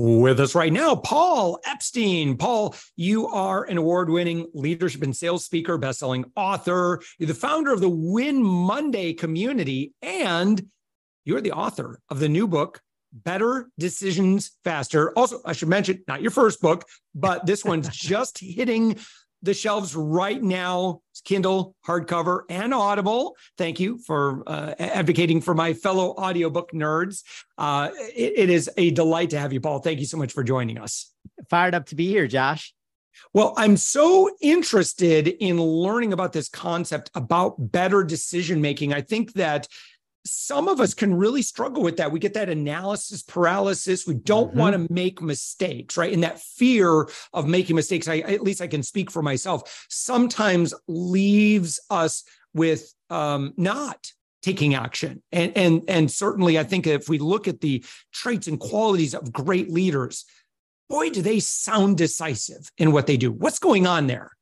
With us right now, Paul Epstein. Paul, you are an award winning leadership and sales speaker, best-selling author. You're the founder of the Win Monday community, and you're the author of the new book, Better Decisions Faster. Also, I should mention, not your first book, but this one's just hitting the shelves right now Kindle, hardcover, and Audible. Thank you for uh, advocating for my fellow audiobook nerds. Uh, it, it is a delight to have you, Paul. Thank you so much for joining us. Fired up to be here, Josh. Well, I'm so interested in learning about this concept about better decision making. I think that some of us can really struggle with that. We get that analysis paralysis. We don't mm-hmm. want to make mistakes, right? And that fear of making mistakes, I at least I can speak for myself, sometimes leaves us with um, not taking action. And and and certainly I think if we look at the traits and qualities of great leaders, boy, do they sound decisive in what they do. What's going on there?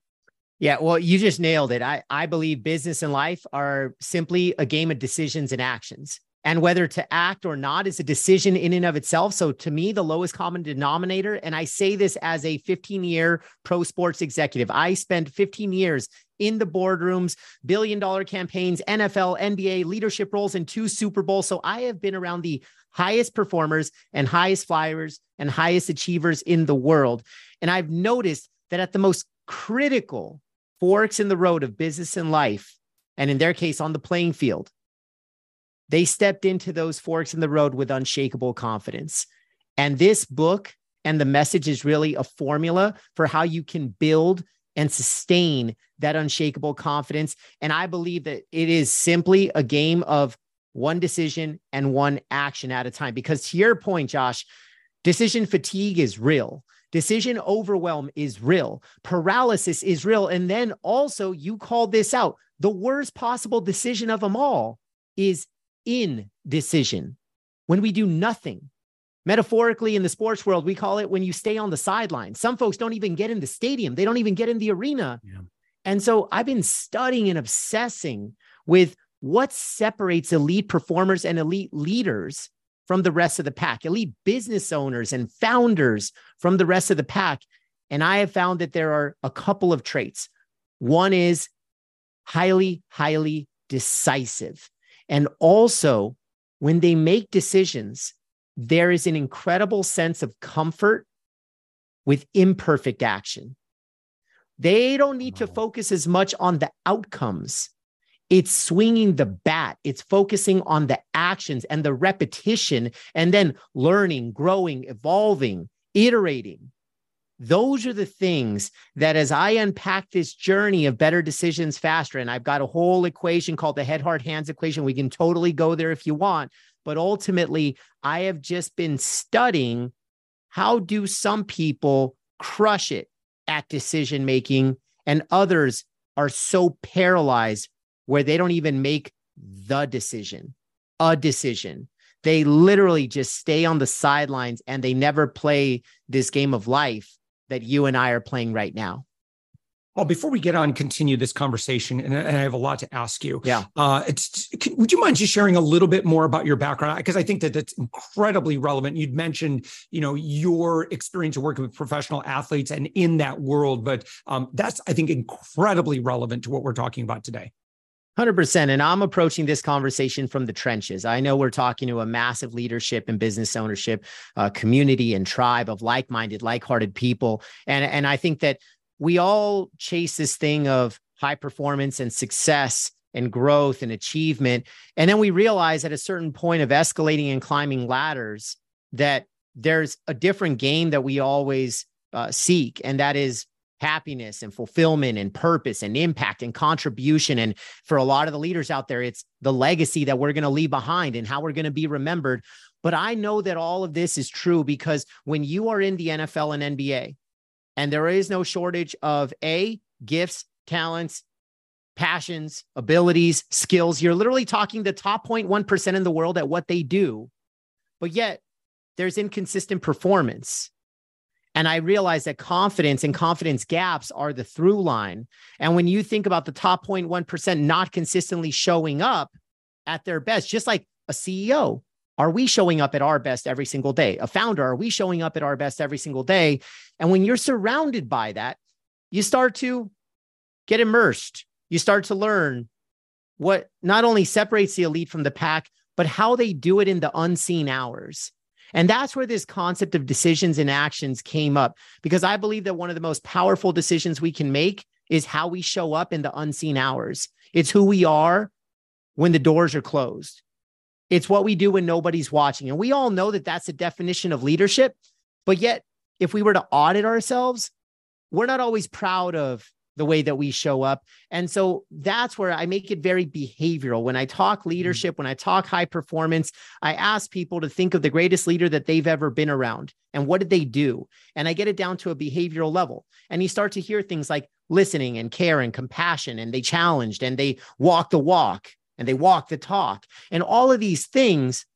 Yeah, well, you just nailed it. I, I believe business and life are simply a game of decisions and actions. And whether to act or not is a decision in and of itself. So, to me, the lowest common denominator, and I say this as a 15 year pro sports executive, I spent 15 years in the boardrooms, billion dollar campaigns, NFL, NBA, leadership roles, and two Super Bowls. So, I have been around the highest performers and highest flyers and highest achievers in the world. And I've noticed that at the most critical forks in the road of business and life, and in their case, on the playing field, they stepped into those forks in the road with unshakable confidence. And this book and the message is really a formula for how you can build and sustain that unshakable confidence. And I believe that it is simply a game of one decision and one action at a time. Because to your point, Josh, decision fatigue is real. Decision overwhelm is real. Paralysis is real. And then also, you called this out. The worst possible decision of them all is indecision. When we do nothing, metaphorically in the sports world, we call it when you stay on the sideline. Some folks don't even get in the stadium, they don't even get in the arena. Yeah. And so I've been studying and obsessing with what separates elite performers and elite leaders from the rest of the pack, elite business owners and founders from the rest of the pack. And I have found that there are a couple of traits. One is highly, highly decisive. And also, when they make decisions, there is an incredible sense of comfort with imperfect action. They don't need to focus as much on the outcomes it's swinging the bat. It's focusing on the actions and the repetition and then learning, growing, evolving, iterating. Those are the things that, as I unpack this journey of better decisions faster, and I've got a whole equation called the head, heart, hands equation. We can totally go there if you want. But ultimately, I have just been studying how do some people crush it at decision making and others are so paralyzed where they don't even make the decision, a decision. They literally just stay on the sidelines and they never play this game of life that you and I are playing right now. Well, before we get on, continue this conversation, and, I have a lot to ask you. Yeah. Uh, it's, would you mind just sharing a little bit more about your background? Because I think that that's incredibly relevant. You'd mentioned, you know, your experience of working with professional athletes and in that world, but um, that's, I think, incredibly relevant to what we're talking about today. 100%. And I'm approaching this conversation from the trenches. I know we're talking to a massive leadership and business ownership uh, community and tribe of like minded, like hearted people. And, and I think that we all chase this thing of high performance and success and growth and achievement. And then we realize at a certain point of escalating and climbing ladders that there's a different game that we always uh, seek, and that is happiness and fulfillment and purpose and impact and contribution. And for a lot of the leaders out there, it's the legacy that we're going to leave behind and how we're going to be remembered. But I know that all of this is true because when you are in the NFL and NBA, and there is no shortage of A, gifts, talents, passions, abilities, skills. You're literally talking the top 0.1% in the world at what they do, but yet there's inconsistent performance. And I realize that confidence and confidence gaps are the through line. And when you think about the top 0.1% not consistently showing up at their best, just like a CEO, are we showing up at our best every single day? A founder, are we showing up at our best every single day? And when you're surrounded by that, you start to get immersed. You start to learn what not only separates the elite from the pack, but how they do it in the unseen hours. And that's where this concept of decisions and actions came up because I believe that one of the most powerful decisions we can make is how we show up in the unseen hours. It's who we are when the doors are closed. It's what we do when nobody's watching. And we all know that that's the definition of leadership. But yet, if we were to audit ourselves, we're not always proud of the way that we show up. And so that's where I make it very behavioral. When I talk mm-hmm. leadership, when I talk high performance, I ask people to think of the greatest leader that they've ever been around and what did they do? And I get it down to a behavioral level. And you start to hear things like listening and care and compassion, and they challenged and they walk the walk and they walk the talk and all of these things.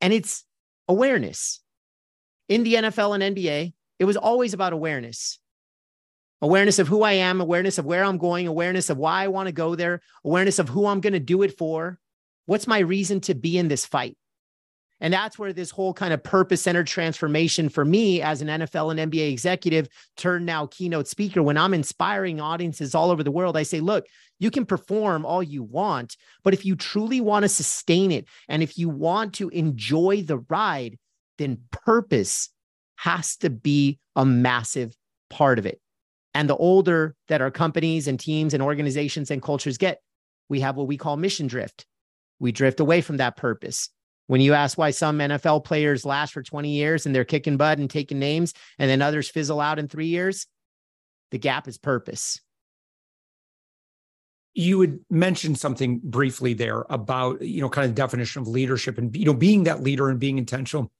And it's awareness. In the NFL and NBA, it was always about awareness awareness of who I am, awareness of where I'm going, awareness of why I want to go there, awareness of who I'm going to do it for. What's my reason to be in this fight? And that's where this whole kind of purpose centered transformation for me as an NFL and NBA executive turned now keynote speaker. When I'm inspiring audiences all over the world, I say, look, you can perform all you want, but if you truly want to sustain it and if you want to enjoy the ride, then purpose has to be a massive part of it. And the older that our companies and teams and organizations and cultures get, we have what we call mission drift. We drift away from that purpose. When you ask why some NFL players last for 20 years and they're kicking butt and taking names, and then others fizzle out in three years, the gap is purpose. You would mention something briefly there about, you know, kind of definition of leadership and, you know, being that leader and being intentional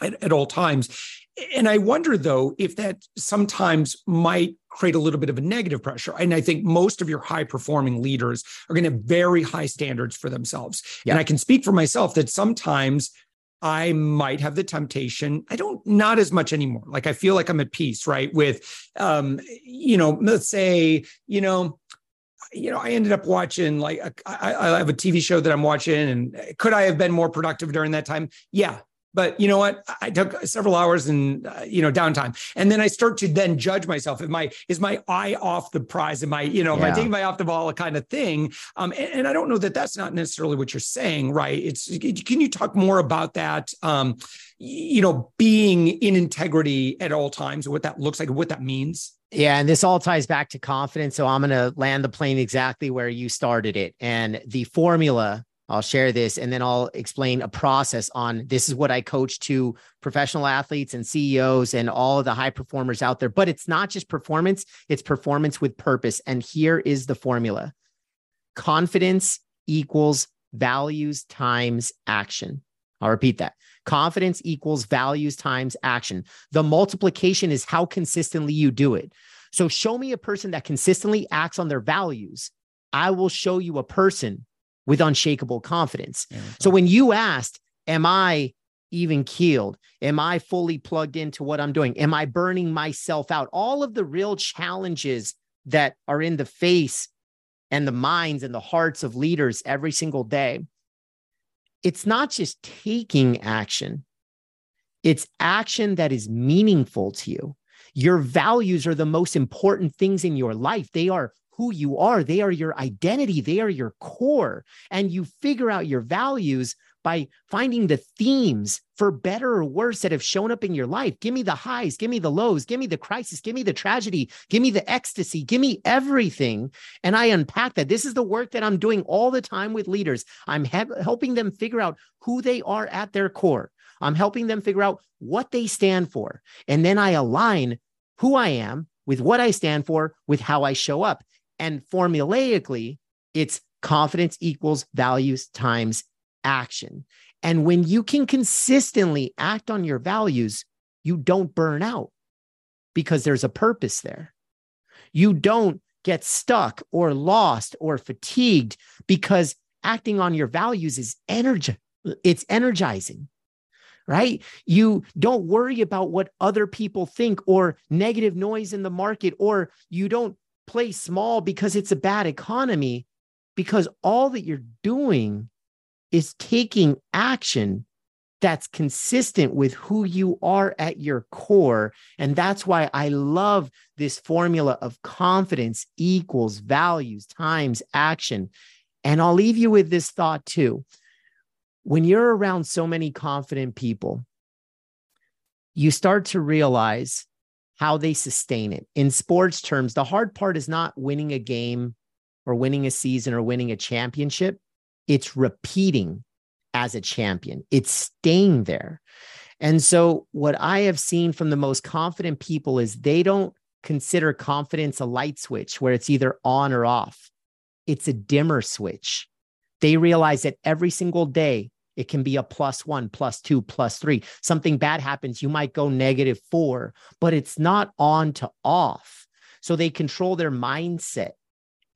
at, at all times. And I wonder, though, if that sometimes might create a little bit of a negative pressure. And I think most of your high performing leaders are going to have very high standards for themselves. Yeah. And I can speak for myself that sometimes I might have the temptation. I don't, not as much anymore. Like I feel like I'm at peace, right? With, um, you know, let's say, you know, you know, I ended up watching like I, I have a TV show that I'm watching, and could I have been more productive during that time? Yeah, but you know what? I took several hours and uh, you know downtime, and then I start to then judge myself. Am I is my eye off the prize? Am I you know yeah. am I taking my eye off the ball? Kind of thing. Um, and, and, I don't know that that's not necessarily what you're saying, right? It's can you talk more about that? Um, you know, being in integrity at all times, what that looks like, what that means. Yeah, and this all ties back to confidence. So I'm going to land the plane exactly where you started it. And the formula I'll share this and then I'll explain a process on this is what I coach to professional athletes and CEOs and all of the high performers out there. But it's not just performance, it's performance with purpose. And here is the formula confidence equals values times action. I'll repeat that. Confidence equals values times action. The multiplication is how consistently you do it. So show me a person that consistently acts on their values. I will show you a person with unshakable confidence. Yeah, so when you asked, Am I even keeled? Am I fully plugged into what I'm doing? Am I burning myself out? All of the real challenges that are in the face and the minds and the hearts of leaders every single day. It's not just taking action, it's action that is meaningful to you. Your values are the most important things in your life. They are who you are. They are your identity, they are your core. And you figure out your values by finding the themes for better or worse that have shown up in your life. Give me the highs, give me the lows, give me the crisis, give me the tragedy, give me the ecstasy, give me everything. And I unpack that. This is the work that I'm doing all the time with leaders. I'm he- helping them figure out who they are at their core. I'm helping them figure out what they stand for. And then I align who I am with what I stand for, with how I show up. And formulaically, it's confidence equals values times action. And when you can consistently act on your values, you don't burn out because there's a purpose there. You don't get stuck or lost or fatigued because acting on your values is energy. It's energizing right? You don't worry about what other people think or negative noise in the market, or you don't play small because it's a bad economy, because all that you're doing is taking action that's consistent with who you are at your core. And that's why I love this formula of confidence equals values times action. And I'll leave you with this thought too when you're around so many confident people, you start to realize how they sustain it. In sports terms, the hard part is not winning a game or winning a season or winning a championship, it's repeating as a champion, it's staying there. And so, what I have seen from the most confident people is they don't consider confidence a light switch where it's either on or off, it's a dimmer switch. They realize that every single day it can be a plus one, plus two, plus three. Something bad happens, you might go negative four, but it's not on to off. So they control their mindset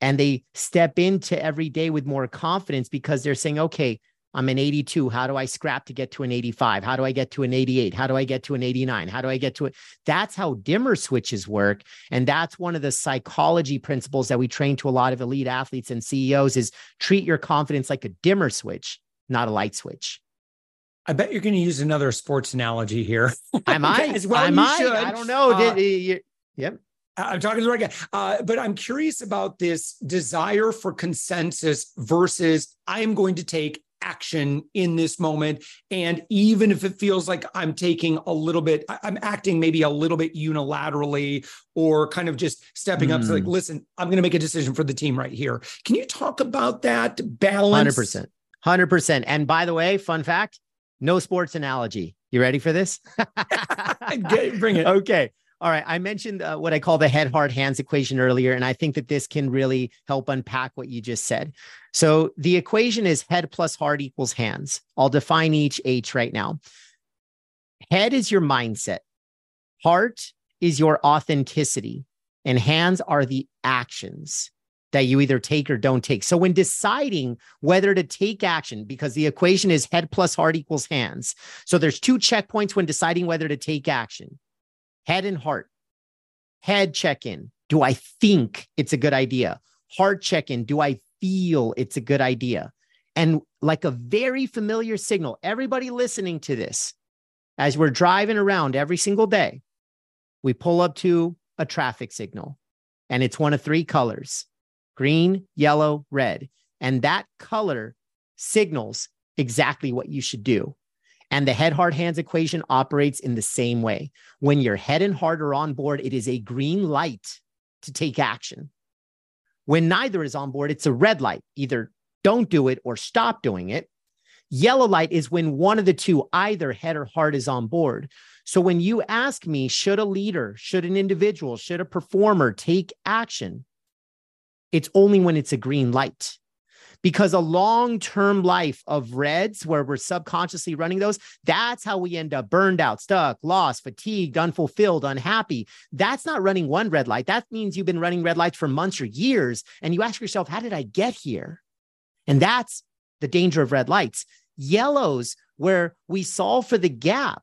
and they step into every day with more confidence because they're saying, okay, I'm an 82. How do I scrap to get to an 85? How do I get to an 88? How do I get to an 89? How do I get to it? That's how dimmer switches work. And that's one of the psychology principles that we train to a lot of elite athletes and CEOs is treat your confidence like a dimmer switch not a light switch. I bet you're going to use another sports analogy here. I might. As well, I might. Should. I don't know. Uh, Did, yep. I'm talking to the right guy. Uh, but I'm curious about this desire for consensus versus I am going to take action in this moment. And even if it feels like I'm taking a little bit, I'm acting maybe a little bit unilaterally or kind of just stepping mm. up to like, listen, I'm going to make a decision for the team right here. Can you talk about that balance? 100%. 100%. And by the way, fun fact no sports analogy. You ready for this? Bring it. Okay. All right. I mentioned uh, what I call the head, heart, hands equation earlier, and I think that this can really help unpack what you just said. So the equation is head plus heart equals hands. I'll define each H right now. Head is your mindset, heart is your authenticity, and hands are the actions that you either take or don't take. So when deciding whether to take action, because the equation is head plus heart equals hands. So there's two checkpoints when deciding whether to take action. Head and heart. Head check in. Do I think it's a good idea? Heart check in. Do I feel it's a good idea? And like a very familiar signal, everybody listening to this, as we're driving around every single day, we pull up to a traffic signal and it's one of three colors green, yellow, red. And that color signals exactly what you should do. And the head, heart, hands equation operates in the same way. When your head and heart are on board, it is a green light to take action. When neither is on board, it's a red light. Either don't do it or stop doing it. Yellow light is when one of the two, either head or heart, is on board. So when you ask me, should a leader, should an individual, should a performer take action? It's only when it's a green light. Because a long term life of reds, where we're subconsciously running those, that's how we end up burned out, stuck, lost, fatigued, unfulfilled, unhappy. That's not running one red light. That means you've been running red lights for months or years. And you ask yourself, how did I get here? And that's the danger of red lights. Yellows, where we solve for the gap,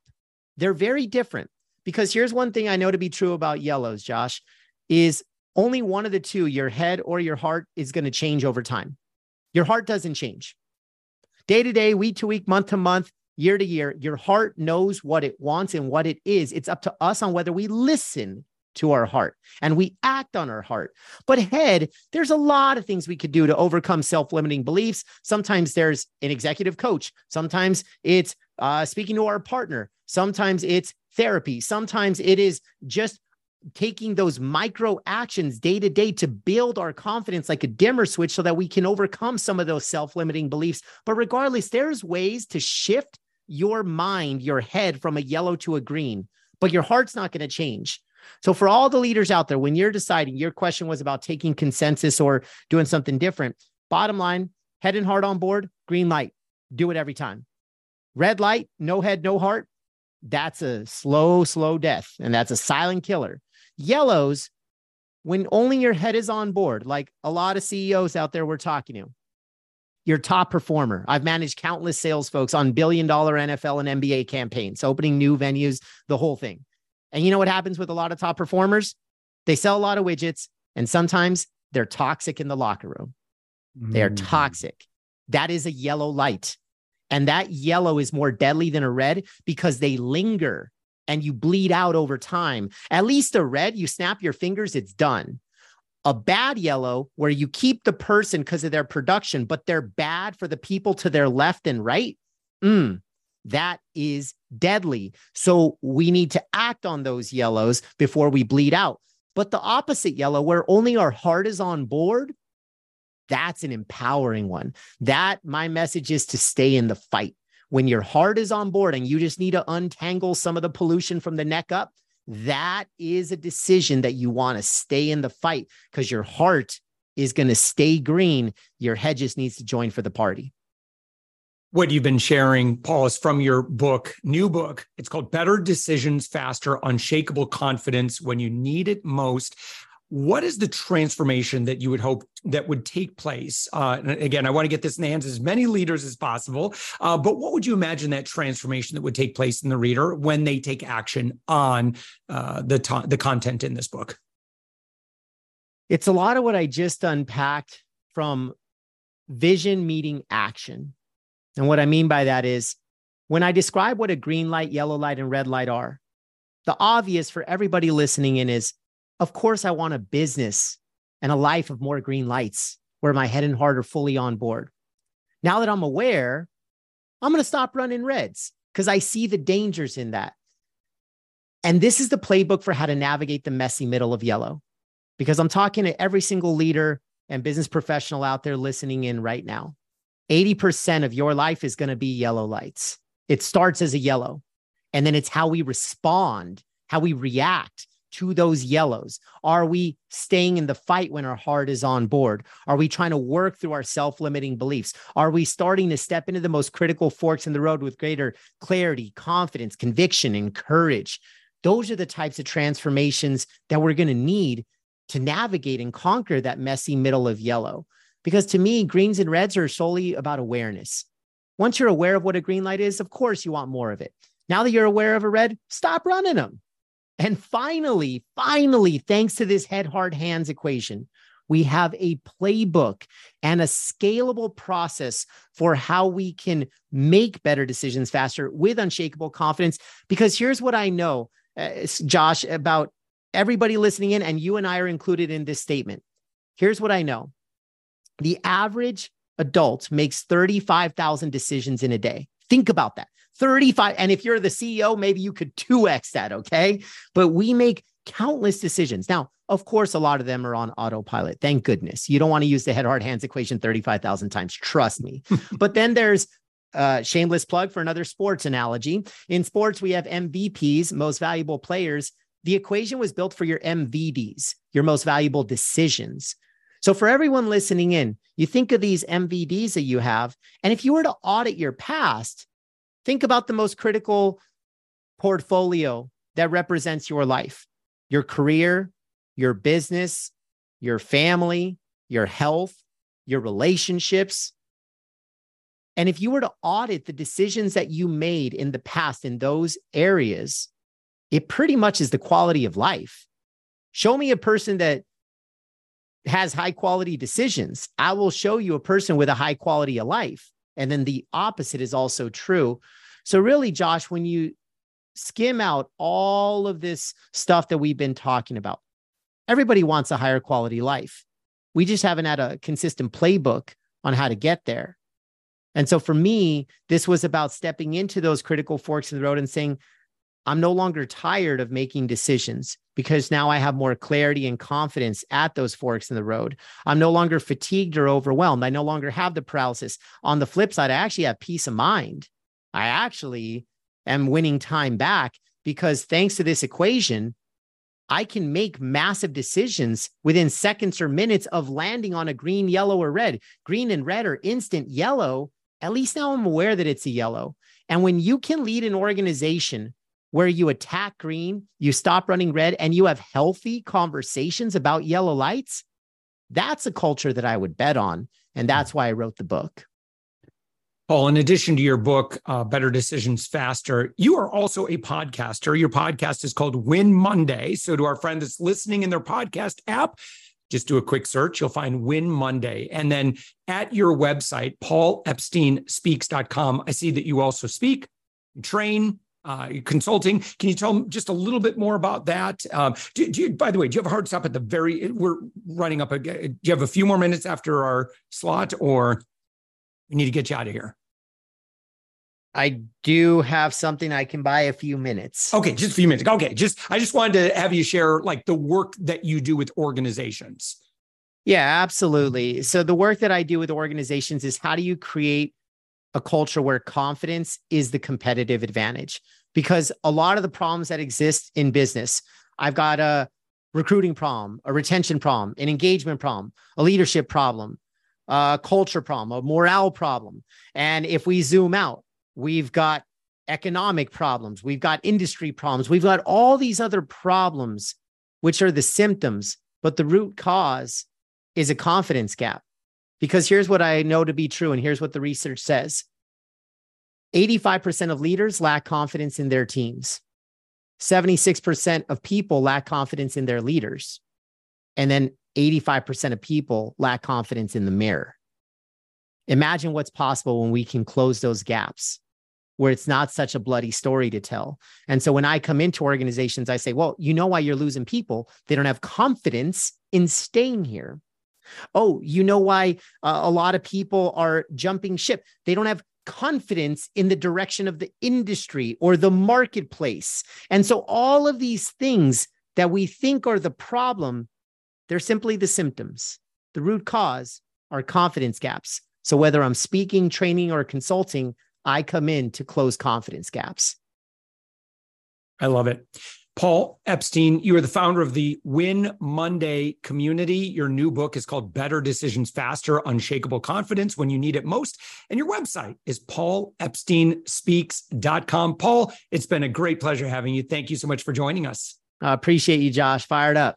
they're very different. Because here's one thing I know to be true about yellows, Josh, is only one of the two, your head or your heart, is going to change over time. Your heart doesn't change. Day to day, week to week, month to month, year to year, your heart knows what it wants and what it is. It's up to us on whether we listen to our heart and we act on our heart. But head, there's a lot of things we could do to overcome self limiting beliefs. Sometimes there's an executive coach, sometimes it's uh, speaking to our partner, sometimes it's therapy, sometimes it is just taking those micro actions day to day to build our confidence like a dimmer switch so that we can overcome some of those self limiting beliefs. But regardless, there's ways to shift your mind, your head from a yellow to a green, but your heart's not going to change. So, for all the leaders out there, when you're deciding, your question was about taking consensus or doing something different. Bottom line, head and heart on board, green light, do it every time. Red light, no head, no heart. That's a slow, slow death, and that's a silent killer. Yellows, when only your head is on board, like a lot of CEOs out there we're talking to, your top performer. I've managed countless sales folks on billion dollar NFL and NBA campaigns, opening new venues, the whole thing. And you know what happens with a lot of top performers? They sell a lot of widgets, and sometimes they're toxic in the locker room. They are mm. toxic. That is a yellow light. And that yellow is more deadly than a red because they linger and you bleed out over time. At least a red, you snap your fingers, it's done. A bad yellow, where you keep the person because of their production, but they're bad for the people to their left and right. Mm, that is deadly. So we need to act on those yellows before we bleed out. But the opposite yellow, where only our heart is on board, that's an empowering one. That my message is to stay in the fight. When your heart is on board and you just need to untangle some of the pollution from the neck up, that is a decision that you want to stay in the fight because your heart is going to stay green. Your head just needs to join for the party what you've been sharing, Paul, is from your book, new book. It's called Better Decisions Faster Unshakable Confidence When You Need It Most. What is the transformation that you would hope that would take place? Uh, again, I want to get this in the hands of as many leaders as possible. Uh, but what would you imagine that transformation that would take place in the reader when they take action on uh, the to- the content in this book? It's a lot of what I just unpacked from vision meeting action. And what I mean by that is when I describe what a green light, yellow light, and red light are, the obvious for everybody listening in is of course, I want a business and a life of more green lights where my head and heart are fully on board. Now that I'm aware, I'm going to stop running reds because I see the dangers in that. And this is the playbook for how to navigate the messy middle of yellow. Because I'm talking to every single leader and business professional out there listening in right now. 80% of your life is going to be yellow lights. It starts as a yellow, and then it's how we respond, how we react to those yellows? Are we staying in the fight when our heart is on board? Are we trying to work through our self limiting beliefs? Are we starting to step into the most critical forks in the road with greater clarity, confidence, conviction, and courage? Those are the types of transformations that we're going to need to navigate and conquer that messy middle of yellow. Because to me, greens and reds are solely about awareness. Once you're aware of what a green light is, of course you want more of it. Now that you're aware of a red, stop running them. And finally, finally, thanks to this head, heart, hands equation, we have a playbook and a scalable process for how we can make better decisions faster with unshakable confidence. Because here's what I know, uh, Josh, about everybody listening in, and you and I are included in this statement. Here's what I know the average adult makes 35,000 decisions in a day. Think about that 35. And if you're the CEO, maybe you could 2x that. Okay. But we make countless decisions. Now, of course, a lot of them are on autopilot. Thank goodness. You don't want to use the head, heart, hands equation 35,000 times. Trust me. but then there's uh, shameless plug for another sports analogy. In sports, we have MVPs, most valuable players. The equation was built for your MVDs, your most valuable decisions. So, for everyone listening in, you think of these MVDs that you have. And if you were to audit your past, think about the most critical portfolio that represents your life your career, your business, your family, your health, your relationships. And if you were to audit the decisions that you made in the past in those areas, it pretty much is the quality of life. Show me a person that has high quality decisions, I will show you a person with a high quality of life. And then the opposite is also true. So, really, Josh, when you skim out all of this stuff that we've been talking about. Everybody wants a higher quality life. We just haven't had a consistent playbook on how to get there. And so for me, this was about stepping into those critical forks in the road and saying, I'm no longer tired of making decisions because now I have more clarity and confidence at those forks in the road. I'm no longer fatigued or overwhelmed. I no longer have the paralysis. On the flip side, I actually have peace of mind. I actually am winning time back because thanks to this equation, I can make massive decisions within seconds or minutes of landing on a green, yellow, or red. Green and red are instant yellow. At least now I'm aware that it's a yellow. And when you can lead an organization where you attack green, you stop running red, and you have healthy conversations about yellow lights, that's a culture that I would bet on. And that's why I wrote the book. Paul, in addition to your book, uh, Better Decisions Faster, you are also a podcaster. Your podcast is called Win Monday. So, to our friend that's listening in their podcast app, just do a quick search. You'll find Win Monday. And then at your website, paulepsteinspeaks.com, I see that you also speak, train, uh, consulting. Can you tell them just a little bit more about that? Um, do, do, you, by the way, do you have a hard stop at the very? We're running up. A, do you have a few more minutes after our slot, or we need to get you out of here? I do have something I can buy a few minutes. Okay, just a few minutes. Okay, just I just wanted to have you share like the work that you do with organizations. Yeah, absolutely. So the work that I do with organizations is how do you create a culture where confidence is the competitive advantage? Because a lot of the problems that exist in business, I've got a recruiting problem, a retention problem, an engagement problem, a leadership problem, a culture problem, a morale problem. And if we zoom out, we've got economic problems, we've got industry problems, we've got all these other problems, which are the symptoms, but the root cause is a confidence gap. Because here's what I know to be true, and here's what the research says 85% of leaders lack confidence in their teams, 76% of people lack confidence in their leaders, and then 85% of people lack confidence in the mirror. Imagine what's possible when we can close those gaps where it's not such a bloody story to tell. And so when I come into organizations, I say, well, you know why you're losing people? They don't have confidence in staying here. Oh, you know why uh, a lot of people are jumping ship? They don't have confidence in the direction of the industry or the marketplace. And so all of these things that we think are the problem, they're simply the symptoms. The root cause are confidence gaps. So whether I'm speaking, training, or consulting, I come in to close confidence gaps. I love it. Paul Epstein, you are the founder of the Win Monday community. Your new book is called Better Decisions Faster Unshakable Confidence When You Need It Most. And your website is paulepsteinspeaks.com. Paul, it's been a great pleasure having you. Thank you so much for joining us. I appreciate you, Josh. Fired up.